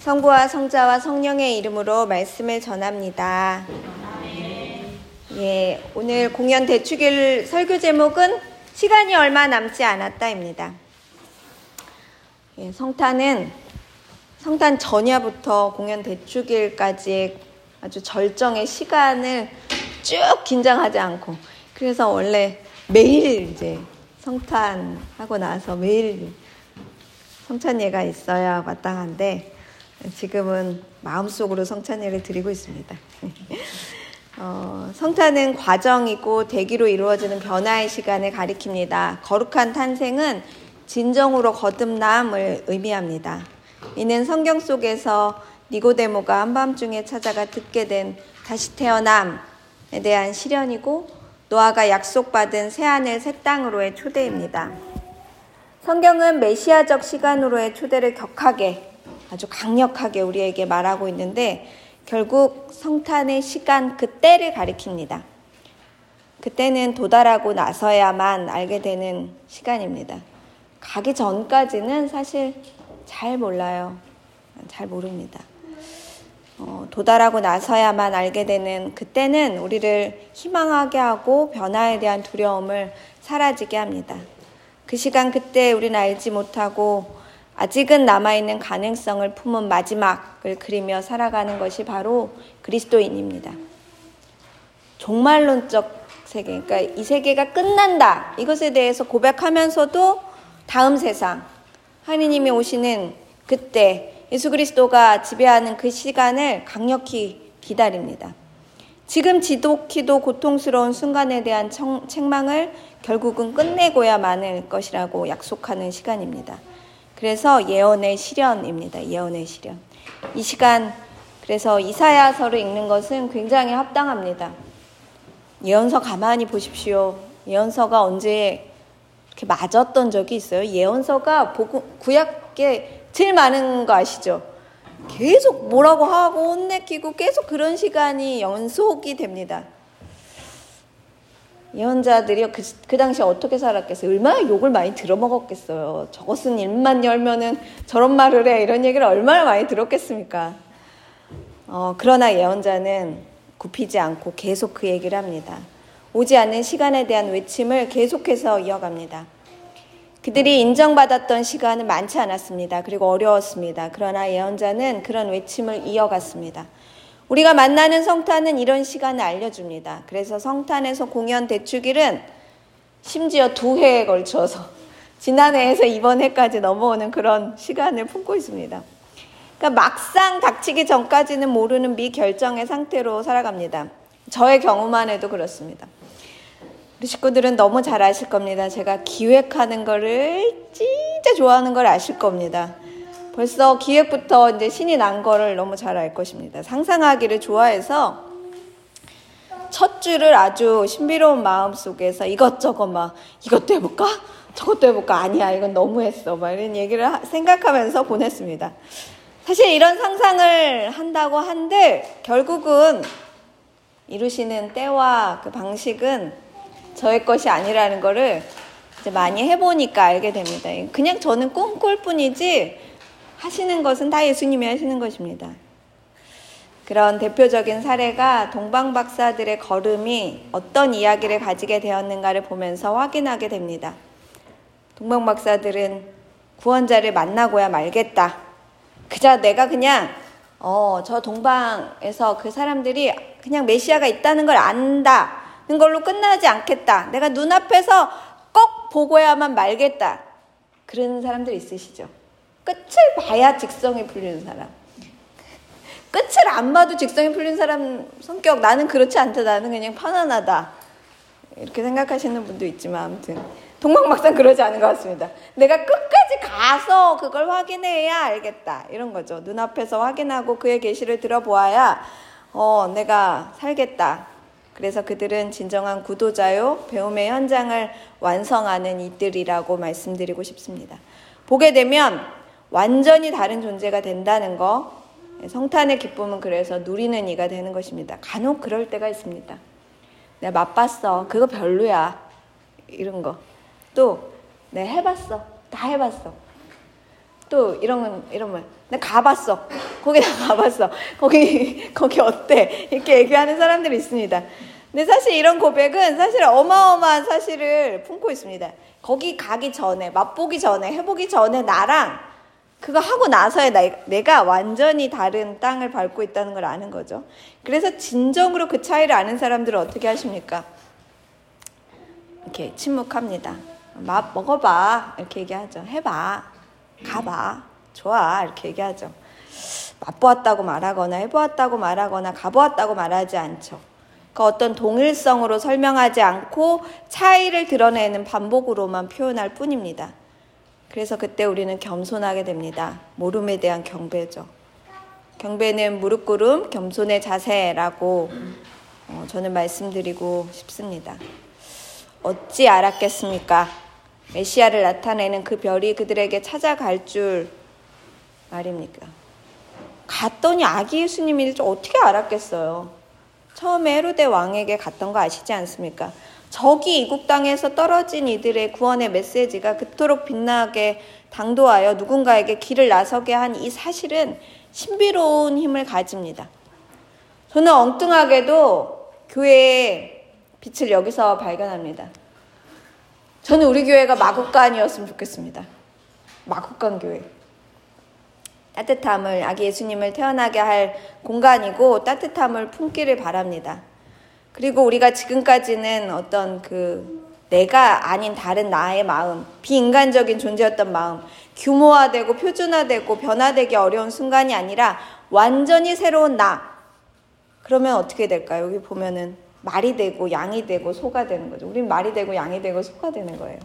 성부와 성자와 성령의 이름으로 말씀을 전합니다. 예, 오늘 공연 대축일 설교 제목은 시간이 얼마 남지 않았다입니다. 예, 성탄은 성탄 전야부터 공연 대축일까지 아주 절정의 시간을 쭉 긴장하지 않고 그래서 원래 매일 이제 성탄하고 나서 매일 성찬예가 있어야 마땅한데 지금은 마음속으로 성찬예를 드리고 있습니다. 어, 성탄은 과정이고 대기로 이루어지는 변화의 시간을 가리킵니다. 거룩한 탄생은 진정으로 거듭남을 의미합니다. 이는 성경 속에서 니고데모가 한밤중에 찾아가 듣게 된 다시 태어남에 대한 시련이고 노아가 약속받은 새하늘 새 땅으로의 초대입니다. 성경은 메시아적 시간으로의 초대를 격하게 아주 강력하게 우리에게 말하고 있는데 결국 성탄의 시간 그때를 가리킵니다. 그때는 도달하고 나서야만 알게 되는 시간입니다. 가기 전까지는 사실 잘 몰라요. 잘 모릅니다. 어, 도달하고 나서야만 알게 되는 그때는 우리를 희망하게 하고 변화에 대한 두려움을 사라지게 합니다. 그 시간 그때 우리는 알지 못하고 아직은 남아있는 가능성을 품은 마지막을 그리며 살아가는 것이 바로 그리스도인입니다. 종말론적 세계, 그러니까 이 세계가 끝난다. 이것에 대해서 고백하면서도 다음 세상, 하느님이 오시는 그때 예수 그리스도가 지배하는 그 시간을 강력히 기다립니다. 지금 지독히도 고통스러운 순간에 대한 청, 책망을 결국은 끝내고야 마는 것이라고 약속하는 시간입니다. 그래서 예언의 시련입니다. 예언의 시련. 이 시간 그래서 이사야서를 읽는 것은 굉장히 합당합니다. 예언서 가만히 보십시오. 예언서가 언제 이렇게 맞았던 적이 있어요? 예언서가 구약에 제일 많은 거 아시죠? 계속 뭐라고 하고 혼내키고 계속 그런 시간이 연속이 됩니다. 예언자들이 그, 그 당시에 어떻게 살았겠어요? 얼마나 욕을 많이 들어먹었겠어요. 저것은 입만 열면은 저런 말을 해. 이런 얘기를 얼마나 많이 들었겠습니까? 어, 그러나 예언자는 굽히지 않고 계속 그 얘기를 합니다. 오지 않는 시간에 대한 외침을 계속해서 이어갑니다. 그들이 인정받았던 시간은 많지 않았습니다. 그리고 어려웠습니다. 그러나 예언자는 그런 외침을 이어갔습니다. 우리가 만나는 성탄은 이런 시간을 알려줍니다. 그래서 성탄에서 공연 대축일은 심지어 두 해에 걸쳐서 지난해에서 이번 해까지 넘어오는 그런 시간을 품고 있습니다. 그러니까 막상 닥치기 전까지는 모르는 미결정의 상태로 살아갑니다. 저의 경우만 해도 그렇습니다. 우리 식구들은 너무 잘 아실 겁니다. 제가 기획하는 거를 진짜 좋아하는 걸 아실 겁니다. 벌써 기획부터 이제 신이 난 거를 너무 잘 알 것입니다. 상상하기를 좋아해서 첫 줄을 아주 신비로운 마음 속에서 이것저것 막 이것도 해볼까? 저것도 해볼까? 아니야, 이건 너무했어. 막 이런 얘기를 생각하면서 보냈습니다. 사실 이런 상상을 한다고 한들 결국은 이루시는 때와 그 방식은 저의 것이 아니라는 거를 이제 많이 해보니까 알게 됩니다. 그냥 저는 꿈꿀 뿐이지 하시는 것은 다 예수님이 하시는 것입니다. 그런 대표적인 사례가 동방 박사들의 걸음이 어떤 이야기를 가지게 되었는가를 보면서 확인하게 됩니다. 동방 박사들은 구원자를 만나고야 말겠다. 그저 내가 그냥 어, 저 동방에서 그 사람들이 그냥 메시아가 있다는 걸 안다는 걸로 끝나지 않겠다. 내가 눈앞에서 꼭 보고야만 말겠다. 그런 사람들 있으시죠? 끝을 봐야 직성이 풀리는 사람. 끝을 안 봐도 직성이 풀린 사람 성격 나는 그렇지 않다. 나는 그냥 편안하다. 이렇게 생각하시는 분도 있지만 아무튼 동방박사 그러지 않은 것 같습니다. 내가 끝까지 가서 그걸 확인해야 알겠다. 이런 거죠. 눈앞에서 확인하고 그의 계시를 들어보아야 어, 내가 살겠다. 그래서 그들은 진정한 구도자요, 배움의 현장을 완성하는 이들이라고 말씀드리고 싶습니다. 보게 되면 완전히 다른 존재가 된다는 거. 성탄의 기쁨은 그래서 누리는 이가 되는 것입니다. 간혹 그럴 때가 있습니다. 내가 맛봤어. 그거 별로야. 이런 거. 또, 내가 해봤어. 다 해봤어. 또 이런 이런 말. 내가 가봤어. 거기 나 가봤어. 거기 거기 어때? 이렇게 얘기하는 사람들이 있습니다. 근데 사실 이런 고백은 사실 어마어마한 사실을 품고 있습니다. 거기 가기 전에 맛보기 전에 해보기 전에 나랑 그거 하고 나서야 내가 완전히 다른 땅을 밟고 있다는 걸 아는 거죠. 그래서 진정으로 그 차이를 아는 사람들은 어떻게 하십니까? 이렇게 침묵합니다. 맛 먹어봐. 이렇게 얘기하죠. 해봐. 가봐. 좋아. 이렇게 얘기하죠. 맛보았다고 말하거나 해보았다고 말하거나 가보았다고 말하지 않죠. 그 어떤 동일성으로 설명하지 않고 차이를 드러내는 반복으로만 표현할 뿐입니다. 그래서 그때 우리는 겸손하게 됩니다. 모름에 대한 경배죠. 경배는 무릎 꿇음, 겸손의 자세라고 어, 저는 말씀드리고 싶습니다. 어찌 알았겠습니까? 메시아를 나타내는 그 별이 그들에게 찾아갈 줄 말입니까? 갔더니 아기 예수님이 어떻게 알았겠어요? 처음에 헤로데 왕에게 갔던 거 아시지 않습니까? 저기 이국 땅에서 떨어진 이들의 구원의 메시지가 그토록 빛나게 당도하여 누군가에게 길을 나서게 한 이 사실은 신비로운 힘을 가집니다. 저는 엉뚱하게도 교회의 빛을 여기서 발견합니다. 저는 우리 교회가 마국간이었으면 좋겠습니다. 마국간 교회. 따뜻함을 아기 예수님을 태어나게 할 공간이고 따뜻함을 품기를 바랍니다. 그리고 우리가 지금까지는 어떤 그 내가 아닌 다른 나의 마음, 비인간적인 존재였던 마음, 규모화되고 표준화되고 변화되기 어려운 순간이 아니라 완전히 새로운 나. 그러면 어떻게 될까요? 여기 보면은 말이 되고 양이 되고 소가 되는 거죠. 우린 말이 되고 양이 되고 소가 되는 거예요.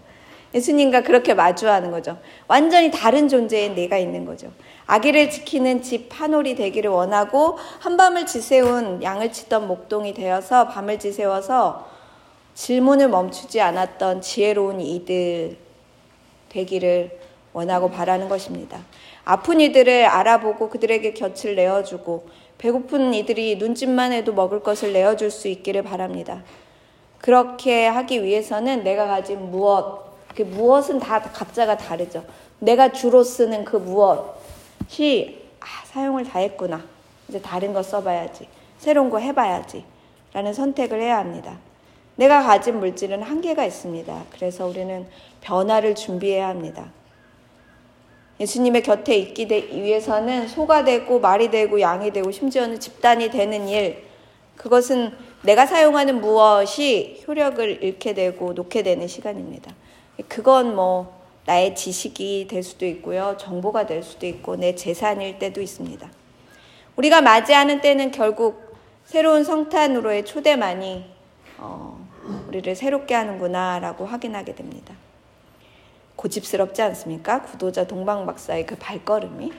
예수님과 그렇게 마주하는 거죠. 완전히 다른 존재인 내가 있는 거죠. 아기를 지키는 집 한올이 되기를 원하고 한밤을 지새운 양을 치던 목동이 되어서 밤을 지새워서 질문을 멈추지 않았던 지혜로운 이들 되기를 원하고 바라는 것입니다. 아픈 이들을 알아보고 그들에게 곁을 내어주고 배고픈 이들이 눈짓만 해도 먹을 것을 내어줄 수 있기를 바랍니다. 그렇게 하기 위해서는 내가 가진 무엇, 그 무엇은 다 각자가 다르죠. 내가 주로 쓰는 그 무엇이 아, 사용을 다 했구나. 이제 다른 거 써봐야지. 새로운 거 해봐야지. 라는 선택을 해야 합니다. 내가 가진 물질은 한계가 있습니다. 그래서 우리는 변화를 준비해야 합니다. 예수님의 곁에 있기 위해서는 소가 되고 말이 되고 양이 되고 심지어는 집단이 되는 일, 그것은 내가 사용하는 무엇이 효력을 잃게 되고 놓게 되는 시간입니다. 그건 뭐 나의 지식이 될 수도 있고요. 정보가 될 수도 있고 내 재산일 때도 있습니다. 우리가 맞이하는 때는 결국 새로운 성탄으로의 초대만이 어, 우리를 새롭게 하는구나라고 확인하게 됩니다. 고집스럽지 않습니까? 구도자 동방 박사의 그 발걸음이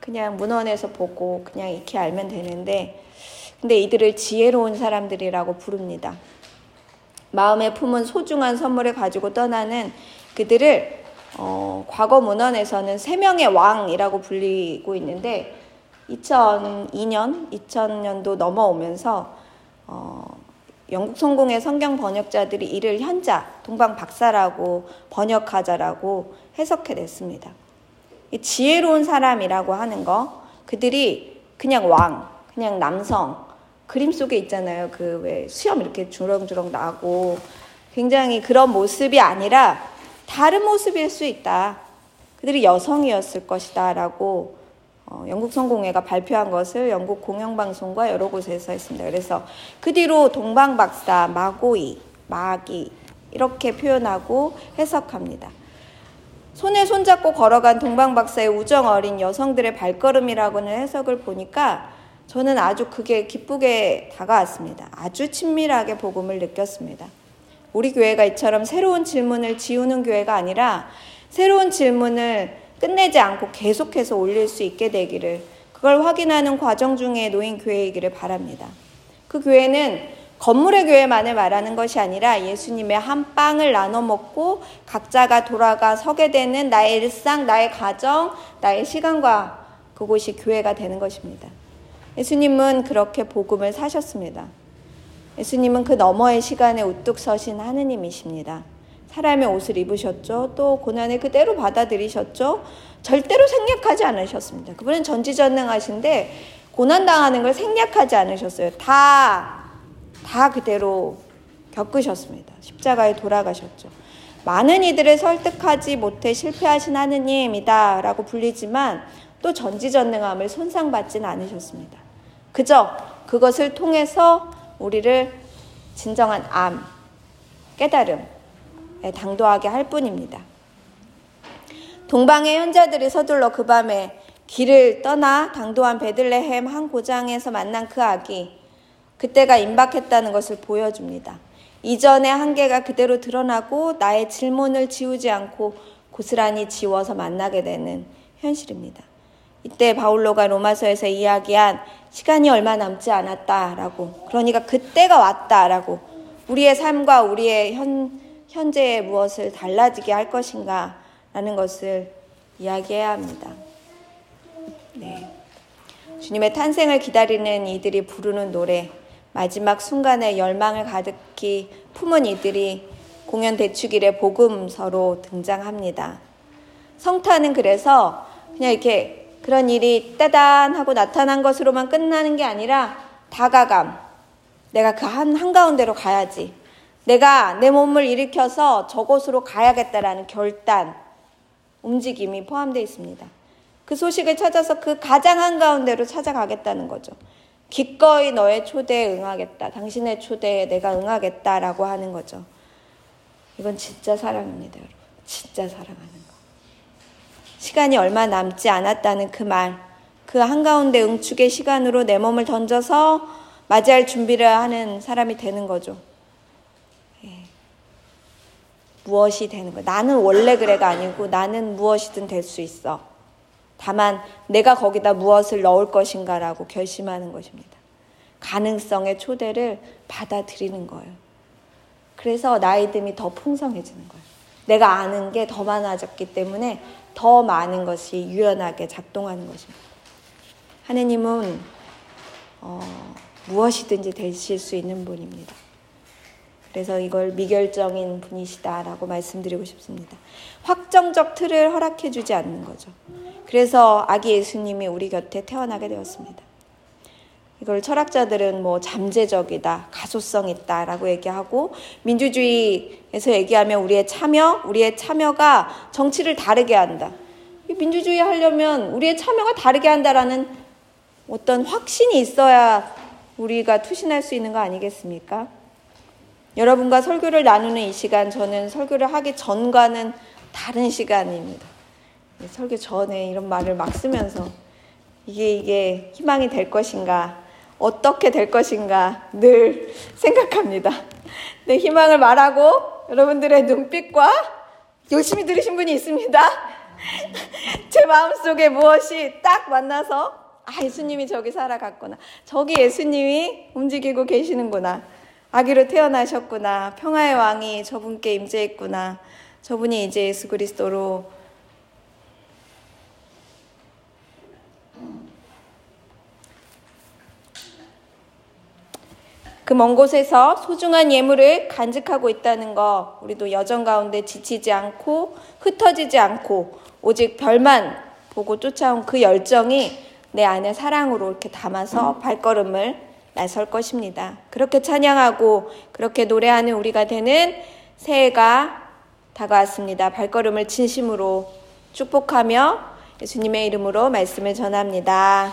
그냥 문헌에서 보고 그냥 익히 알면 되는데 근데 이들을 지혜로운 사람들이라고 부릅니다. 마음에 품은 소중한 선물을 가지고 떠나는 그들을 어, 과거 문헌에서는 세 명의 왕이라고 불리고 있는데 2002년, 2000년도 넘어오면서 어, 영국 성공의 성경 번역자들이 이를 현자, 동방 박사라고 번역하자라고 해석해 냈습니다. 지혜로운 사람이라고 하는 거, 그들이 그냥 왕, 그냥 남성, 그림 속에 있잖아요. 그 왜 수염 이렇게 주렁주렁 나고 굉장히 그런 모습이 아니라 다른 모습일 수 있다. 그들이 여성이었을 것이다. 라고 어, 영국 성공회가 발표한 것을 영국 공영방송과 여러 곳에서 했습니다. 그래서 그 뒤로 동방박사, 마고이, 마기 이렇게 표현하고 해석합니다. 손에 손잡고 걸어간 동방박사의 우정 어린 여성들의 발걸음이라고는 해석을 보니까 저는 아주 그게 기쁘게 다가왔습니다. 아주 친밀하게 복음을 느꼈습니다. 우리 교회가 이처럼 새로운 질문을 지우는 교회가 아니라 새로운 질문을 끝내지 않고 계속해서 올릴 수 있게 되기를 그걸 확인하는 과정 중에 놓인 교회이기를 바랍니다. 그 교회는 건물의 교회만을 말하는 것이 아니라 예수님의 한 빵을 나눠 먹고 각자가 돌아가 서게 되는 나의 일상, 나의 가정, 나의 시간과 그곳이 교회가 되는 것입니다. 예수님은 그렇게 복음을 사셨습니다. 예수님은 그 너머의 시간에 우뚝 서신 하느님이십니다. 사람의 옷을 입으셨죠. 또 고난을 그대로 받아들이셨죠. 절대로 생략하지 않으셨습니다. 그분은 전지전능하신데 고난당하는 걸 생략하지 않으셨어요. 다, 다 그대로 겪으셨습니다. 십자가에 돌아가셨죠. 많은 이들을 설득하지 못해 실패하신 하느님이다 라고 불리지만 또 전지전능함을 손상받지는 않으셨습니다. 그저 그것을 통해서 우리를 진정한 암, 깨달음에 당도하게 할 뿐입니다. 동방의 현자들이 서둘러 그 밤에 길을 떠나 당도한 베들레헴 한 고장에서 만난 그 아기, 그때가 임박했다는 것을 보여줍니다. 이전의 한계가 그대로 드러나고 나의 질문을 지우지 않고 고스란히 지워서 만나게 되는 현실입니다. 이때 바울로가 로마서에서 이야기한 시간이 얼마 남지 않았다라고, 그러니까 그때가 왔다라고, 우리의 삶과 우리의 현, 현재에 무엇을 달라지게 할 것인가 라는 것을 이야기해야 합니다. 네. 주님의 탄생을 기다리는 이들이 부르는 노래, 마지막 순간에 열망을 가득히 품은 이들이 공연 대축일의 복음서로 등장합니다. 성탄은 그래서 그냥 이렇게 그런 일이 따단 하고 나타난 것으로만 끝나는 게 아니라 다가감. 내가 그 한, 한가운데로 가야지. 내가 내 몸을 일으켜서 저곳으로 가야겠다라는 결단, 움직임이 포함되어 있습니다. 그 소식을 찾아서 그 가장 한가운데로 찾아가겠다는 거죠. 기꺼이 너의 초대에 응하겠다. 당신의 초대에 내가 응하겠다라고 하는 거죠. 이건 진짜 사랑입니다, 여러분. 진짜 사랑하는 거. 시간이 얼마 남지 않았다는 그 말, 그 한가운데 응축의 시간으로 내 몸을 던져서 맞이할 준비를 하는 사람이 되는 거죠. 예. 무엇이 되는 거. 나는 원래 그래가 아니고 나는 무엇이든 될 수 있어. 다만 내가 거기다 무엇을 넣을 것인가라고 결심하는 것입니다. 가능성의 초대를 받아들이는 거예요. 그래서 나이 듦이 더 풍성해지는 거예요. 내가 아는 게 더 많아졌기 때문에 더 많은 것이 유연하게 작동하는 것입니다. 하느님은 어, 무엇이든지 되실 수 있는 분입니다. 그래서 이걸 미결정인 분이시다라고 말씀드리고 싶습니다. 확정적 틀을 허락해 주지 않는 거죠. 그래서 아기 예수님이 우리 곁에 태어나게 되었습니다. 이걸 철학자들은 뭐 잠재적이다, 가소성 있다라고 얘기하고 민주주의에서 얘기하면 우리의 참여, 우리의 참여가 정치를 다르게 한다. 민주주의 하려면 우리의 참여가 다르게 한다라는 어떤 확신이 있어야 우리가 투신할 수 있는 거 아니겠습니까? 여러분과 설교를 나누는 이 시간, 저는 설교를 하기 전과는 다른 시간입니다. 설교 전에 이런 말을 막 쓰면서 이게 이게 희망이 될 것인가, 어떻게 될 것인가 늘 생각합니다. 내 희망을 말하고 여러분들의 눈빛과 열심히 들으신 분이 있습니다. 제 마음속에 무엇이 딱 만나서 아, 예수님이 저기 살아갔구나. 저기 예수님이 움직이고 계시는구나. 아기로 태어나셨구나. 평화의 왕이 저분께 임재했구나. 저분이 이제 예수 그리스도로 그 먼 곳에서 소중한 예물을 간직하고 있다는 거 우리도 여정 가운데 지치지 않고 흩어지지 않고 오직 별만 보고 쫓아온 그 열정이 내 안에 사랑으로 이렇게 담아서 발걸음을 나설 것입니다. 그렇게 찬양하고 그렇게 노래하는 우리가 되는 새해가 다가왔습니다. 발걸음을 진심으로 축복하며 예수님의 이름으로 말씀을 전합니다.